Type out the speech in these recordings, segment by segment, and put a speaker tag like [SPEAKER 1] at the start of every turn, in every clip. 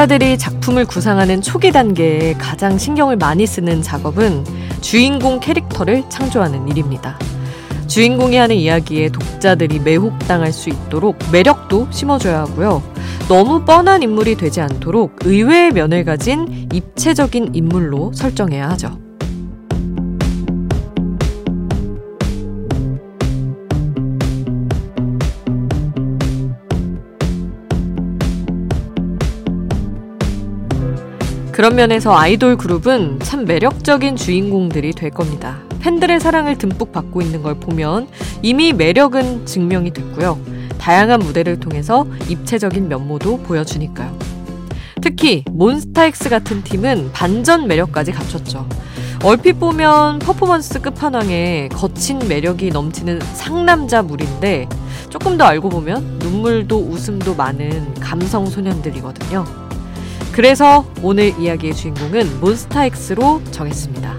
[SPEAKER 1] 작가들이 작품을 구상하는 초기 단계에 가장 신경을 많이 쓰는 작업은 주인공 캐릭터를 창조하는 일입니다. 주인공이 하는 이야기에 독자들이 매혹당할 수 있도록 매력도 심어줘야 하고요. 너무 뻔한 인물이 되지 않도록 의외의 면을 가진 입체적인 인물로 설정해야 하죠. 그런 면에서 아이돌 그룹은 참 매력적인 주인공들이 될 겁니다. 팬들의 사랑을 듬뿍 받고 있는 걸 보면 이미 매력은 증명이 됐고요. 다양한 무대를 통해서 입체적인 면모도 보여주니까요. 특히 몬스타엑스 같은 팀은 반전 매력까지 갖췄죠. 얼핏 보면 퍼포먼스 끝판왕에 거친 매력이 넘치는 상남자 물인데 조금 더 알고 보면 눈물도 웃음도 많은 감성 소년들이거든요. 그래서 오늘 이야기의 주인공은 몬스타엑스로 정했습니다.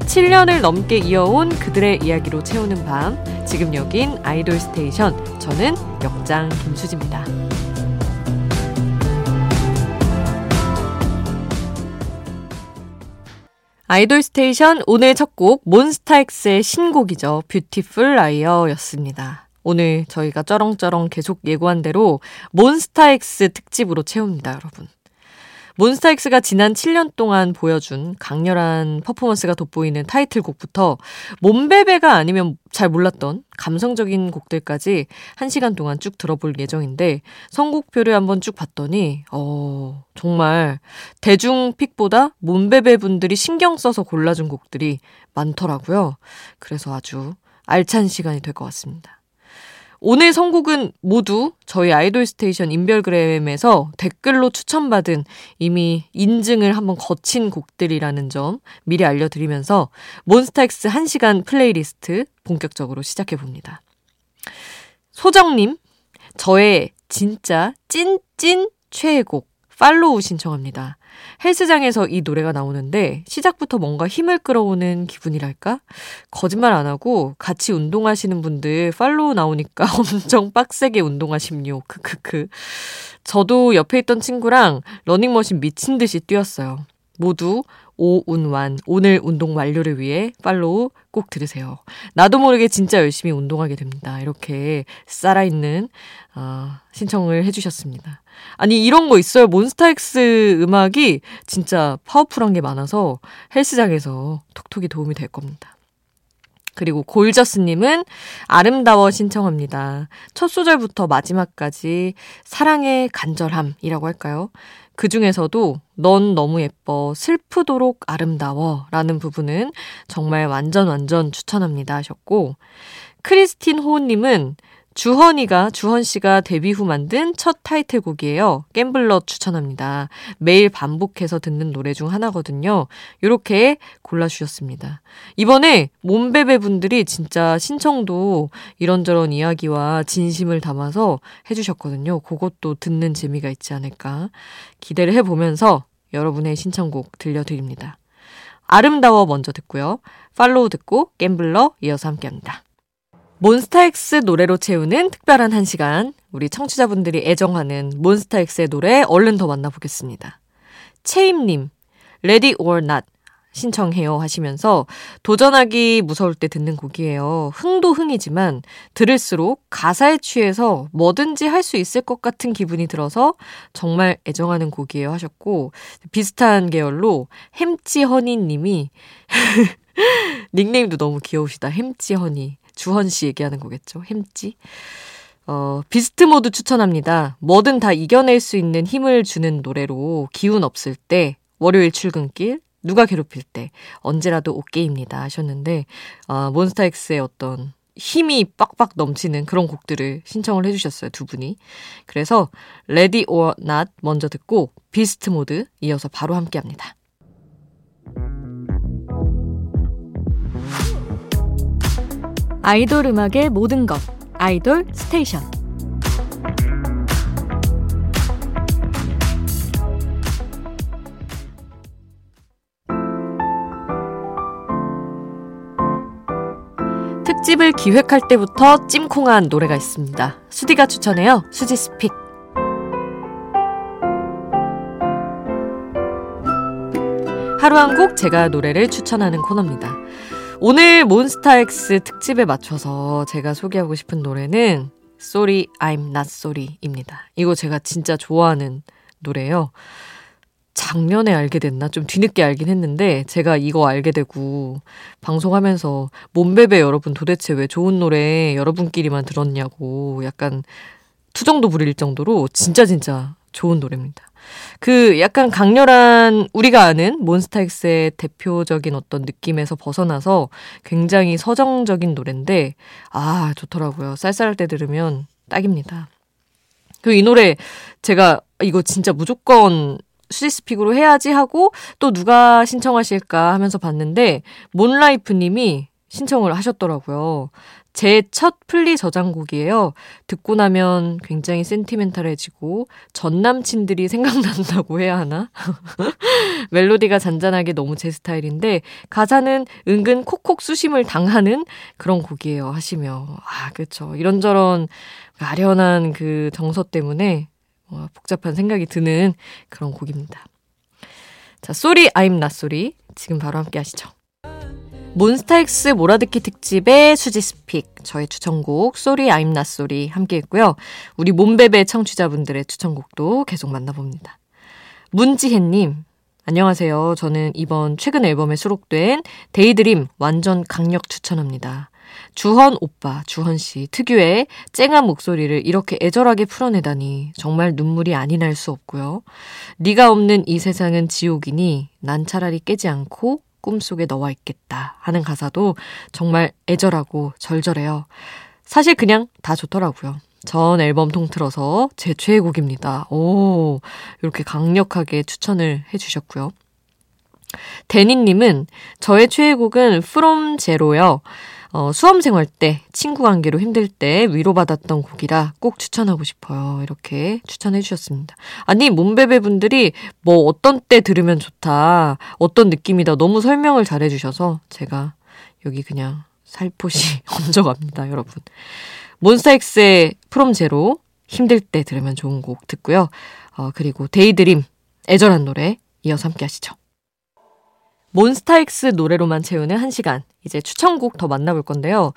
[SPEAKER 1] 7년을 넘게 이어온 그들의 이야기로 채우는 밤. 지금 여긴 Idol Station. 저는 역장 김수지입니다. Idol Station 오늘 첫 곡 몬스타엑스의 신곡이죠. Beautiful Liar였습니다. 오늘 저희가 쩌렁쩌렁 계속 예고한 대로 몬스타엑스 특집으로 채웁니다, 여러분. 몬스타엑스가 지난 7년 동안 보여준 강렬한 퍼포먼스가 돋보이는 타이틀곡부터 몸베베가 아니면 잘 몰랐던 감성적인 곡들까지 1시간 동안 쭉 들어볼 예정인데 선곡표를 한번 쭉 봤더니 어 정말 대중 픽보다 몸베베 분들이 신경 써서 골라준 곡들이 많더라고요. 그래서 아주 알찬 시간이 될 것 같습니다. 오늘 선곡은 모두 저희 아이돌 스테이션 인별그램에서 댓글로 추천받은 이미 인증을 한번 거친 곡들이라는 점 미리 알려드리면서 몬스타엑스 1시간 플레이리스트 본격적으로 시작해봅니다. 소정님, 저의 진짜 찐찐 최애곡 Follow 신청합니다. 헬스장에서 이 노래가 나오는데 시작부터 뭔가 힘을 끌어오는 기분이랄까? 거짓말 안 하고 같이 운동하시는 분들 팔로우 나오니까 엄청 빡세게 운동하심요. 크크크. 저도 옆에 있던 친구랑 러닝머신 미친 듯이 뛰었어요. 모두 오운완 오늘 운동 완료를 위해 팔로우 꼭 들으세요. 나도 모르게 진짜 열심히 운동하게 됩니다. 이렇게 살아있는 어, 신청을 해주셨습니다. 아니 이런 거 있어요. 몬스타엑스 음악이 진짜 파워풀한 게 많아서 헬스장에서 톡톡이 도움이 될 겁니다. 그리고 골저스님은 아름다워 신청합니다. 첫 소절부터 마지막까지 사랑의 간절함이라고 할까요? 그 중에서도 넌 너무 예뻐, 슬프도록 아름다워 라는 부분은 정말 완전 완전 추천합니다 하셨고, 크리스틴 호우님은 주헌이가 주헌 씨가 데뷔 후 만든 첫 타이틀곡이에요. 갬블러 추천합니다. 매일 반복해서 듣는 노래 중 하나거든요. 이렇게 골라 주셨습니다. 이번에 몸베베 분들이 진짜 신청도 이런저런 이야기와 진심을 담아서 해 주셨거든요. 그것도 듣는 재미가 있지 않을까 기대를 해 보면서 여러분의 신청곡 들려드립니다. 아름다워 먼저 듣고요. 팔로우 듣고 갬블러 이어서 함께합니다. 몬스타엑스 노래로 채우는 특별한 한 시간. 우리 청취자분들이 애정하는 몬스타엑스의 노래 얼른 더 만나보겠습니다. 채임님, Ready or Not 신청해요 하시면서 도전하기 무서울 때 듣는 곡이에요. 흥도 흥이지만 들을수록 가사에 취해서 뭐든지 할 수 있을 것 같은 기분이 들어서 정말 애정하는 곡이에요 하셨고 비슷한 계열로 햄찌 허니 님이 닉네임도 너무 귀여우시다. 햄찌 허니. 주헌 씨 얘기하는 거겠죠. 햄찌. 어, Beast Mode 추천합니다. 뭐든 다 이겨낼 수 있는 힘을 주는 노래로 기운 없을 때, 월요일 출근길, 누가 괴롭힐 때, 언제라도 오케이입니다. 하셨는데, 어, 몬스타엑스의 어떤 힘이 빡빡 넘치는 그런 곡들을 신청을 해주셨어요. 두 분이. 그래서, Ready or Not 먼저 듣고, Beast Mode 이어서 바로 함께 합니다. 아이돌 음악의 모든 것 아이돌 스테이션 특집을 기획할 때부터 찜콩한 노래가 있습니다. 수디가 추천해요. 수지 스픽. 하루 한 곡 제가 노래를 추천하는 코너입니다. 오늘 몬스타엑스 특집에 맞춰서 제가 소개하고 싶은 노래는 Sorry I'm Not Sorry입니다. 이거 제가 진짜 좋아하는 노래예요. 작년에 알게 됐나? 좀 뒤늦게 알긴 했는데 제가 이거 알게 되고 방송하면서 몸베베 여러분 도대체 왜 좋은 노래 여러분끼리만 들었냐고 약간 투정도 부릴 정도로 진짜 진짜 좋은 노래입니다. 그 약간 강렬한 우리가 아는 몬스타엑스의 대표적인 어떤 느낌에서 벗어나서 굉장히 서정적인 노래인데 아 좋더라고요. 쌀쌀할 때 들으면 딱입니다. 그이 노래 제가 이거 진짜 무조건 수지스픽으로 해야지 하고 또 누가 신청하실까 하면서 봤는데 몬라이프님이 신청을 하셨더라고요. 제 첫 플리 저장곡이에요. 듣고 나면 굉장히 센티멘탈해지고 전 남친들이 생각난다고 해야 하나? 멜로디가 잔잔하게 너무 제 스타일인데 가사는 은근 콕콕 수심을 당하는 그런 곡이에요. 하시며 아 그렇죠. 이런저런 아련한 그 정서 때문에 어, 복잡한 생각이 드는 그런 곡입니다. 자, Sorry I'm Not Sorry 지금 바로 함께 하시죠. 몬스타엑스 몰아듣기 특집의 수지's pick 저의 추천곡 Sorry I'm Not Sorry 함께 했고요. 우리 몸베베 청취자분들의 추천곡도 계속 만나봅니다. 문지혜님 안녕하세요. 저는 이번 최근 앨범에 수록된 Daydream 완전 강력 추천합니다. 주헌 오빠, 주헌 씨 특유의 쨍한 목소리를 이렇게 애절하게 풀어내다니 정말 눈물이 아니 날 수 없고요. 네가 없는 이 세상은 지옥이니 난 차라리 깨지 않고 꿈속에 너와 있겠다 하는 가사도 정말 애절하고 절절해요. 사실 그냥 다 좋더라고요. 전 앨범 통틀어서 제 최애곡입니다. 오, 이렇게 강력하게 추천을 해주셨고요. 데니님은 저의 최애곡은 From Zero요. 어, 수험 생활 때, 친구 관계로 힘들 때 위로받았던 곡이라 꼭 추천하고 싶어요. 이렇게 추천해 주셨습니다. 아니, 몸베베 분들이 뭐 어떤 때 들으면 좋다, 어떤 느낌이다 너무 설명을 잘 해 주셔서 제가 여기 그냥 살포시 얹어갑니다, 여러분. 몬스타엑스의 프롬 제로, 힘들 때 들으면 좋은 곡 듣고요. 어, 그리고 Daydream, 애절한 노래 이어서 함께 하시죠. 몬스타엑스 노래로만 채우는 한 시간. 이제 추천곡 더 만나볼 건데요.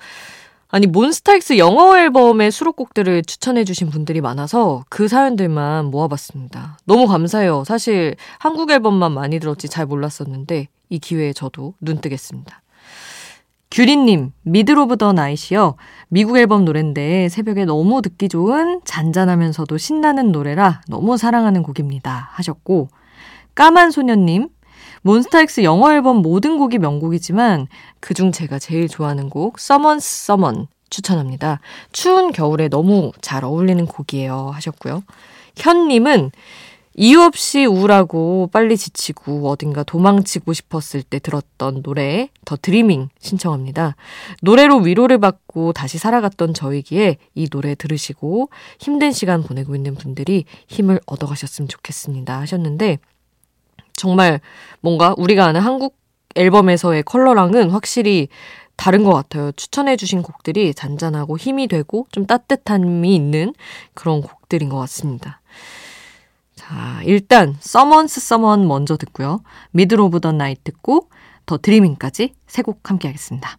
[SPEAKER 1] 아니, 몬스타엑스 영어 앨범의 수록곡들을 추천해주신 분들이 많아서 그 사연들만 모아봤습니다. 너무 감사해요. 사실 한국 앨범만 많이 들었지 잘 몰랐었는데 이 기회에 저도 눈 뜨겠습니다. 규리님, Middle of the Night이요. 미국 앨범 노래인데 새벽에 너무 듣기 좋은 잔잔하면서도 신나는 노래라 너무 사랑하는 곡입니다. 하셨고, 까만 소녀님, 몬스타엑스 영어 앨범 모든 곡이 명곡이지만 그중 제가 제일 좋아하는 곡 Someone's Someone 추천합니다. 추운 겨울에 너무 잘 어울리는 곡이에요 하셨고요. 현님은 이유 없이 우울하고 빨리 지치고 어딘가 도망치고 싶었을 때 들었던 노래 더 드리밍 신청합니다. 노래로 위로를 받고 다시 살아갔던 저이기에 이 노래 들으시고 힘든 시간 보내고 있는 분들이 힘을 얻어가셨으면 좋겠습니다 하셨는데 정말 뭔가 우리가 아는 한국 앨범에서의 컬러랑은 확실히 다른 것 같아요. 추천해주신 곡들이 잔잔하고 힘이 되고 좀 따뜻함이 있는 그런 곡들인 것 같습니다. 자, 일단 Someone's Someone 먼저 듣고요. Middle of the Night 듣고 더 드리밍까지 세 곡 함께 하겠습니다.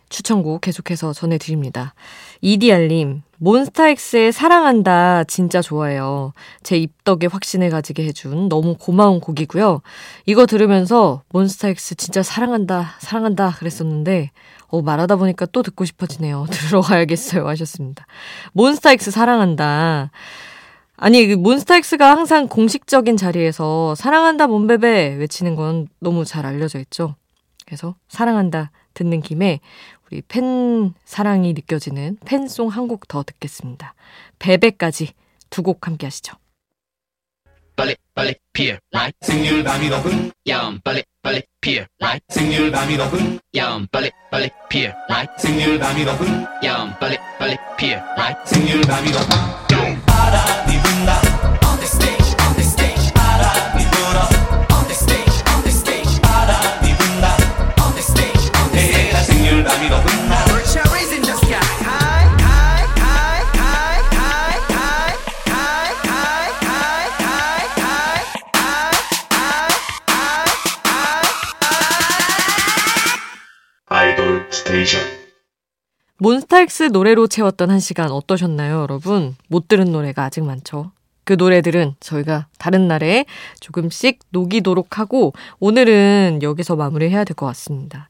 [SPEAKER 1] 추천곡 계속해서 전해드립니다. 이디알님, 몬스타엑스의 사랑한다 진짜 좋아해요. 제 입덕에 확신을 가지게 해준 너무 고마운 곡이고요. 이거 들으면서 몬스타엑스 진짜 사랑한다, 사랑한다 그랬었는데, 어, 말하다 보니까 또 듣고 싶어지네요. 들어가야겠어요. 하셨습니다. 몬스타엑스 사랑한다. 아니, 그 몬스타엑스가 항상 공식적인 자리에서 사랑한다 몬베베 외치는 건 너무 잘 알려져 있죠. 그래서 사랑한다 듣는 김에 우리 팬 사랑이 느껴지는 팬송 한 곡 더 듣겠습니다. 베베까지 두 곡 함께 하시죠.
[SPEAKER 2] 빨리 빨리 피어 라이 생률 밤이 높은 야음 빨리 빨리 피어 라이 생률 밤이 높은 야음 빨리 빨리 피어 라이 생률 밤이 높은 야음 빨리 빨리 피어 라이 생률 밤이 높은 바람이 분다
[SPEAKER 1] 몬스타엑스 노래로 채웠던 한 시간 어떠셨나요, 여러분? 못 들은 노래가 아직 많죠. 그 노래들은 저희가 다른 날에 조금씩 녹이도록 하고 오늘은 여기서 마무리해야 될 것 같습니다.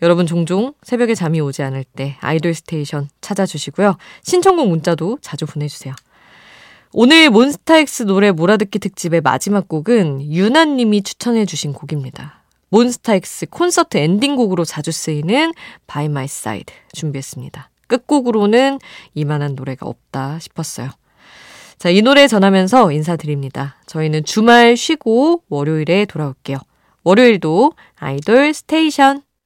[SPEAKER 1] 여러분 종종 새벽에 잠이 오지 않을 때 아이돌 스테이션 찾아주시고요. 신청곡 문자도 자주 보내주세요. 오늘 몬스타엑스 노래 몰아듣기 특집의 마지막 곡은 유나님이 추천해주신 곡입니다. 몬스타엑스 콘서트 엔딩곡으로 자주 쓰이는 By My Side 준비했습니다. 끝곡으로는 이만한 노래가 없다 싶었어요. 자, 이 노래 전하면서 인사드립니다. 저희는 주말 쉬고 월요일에 돌아올게요. 월요일도 아이돌 스테이션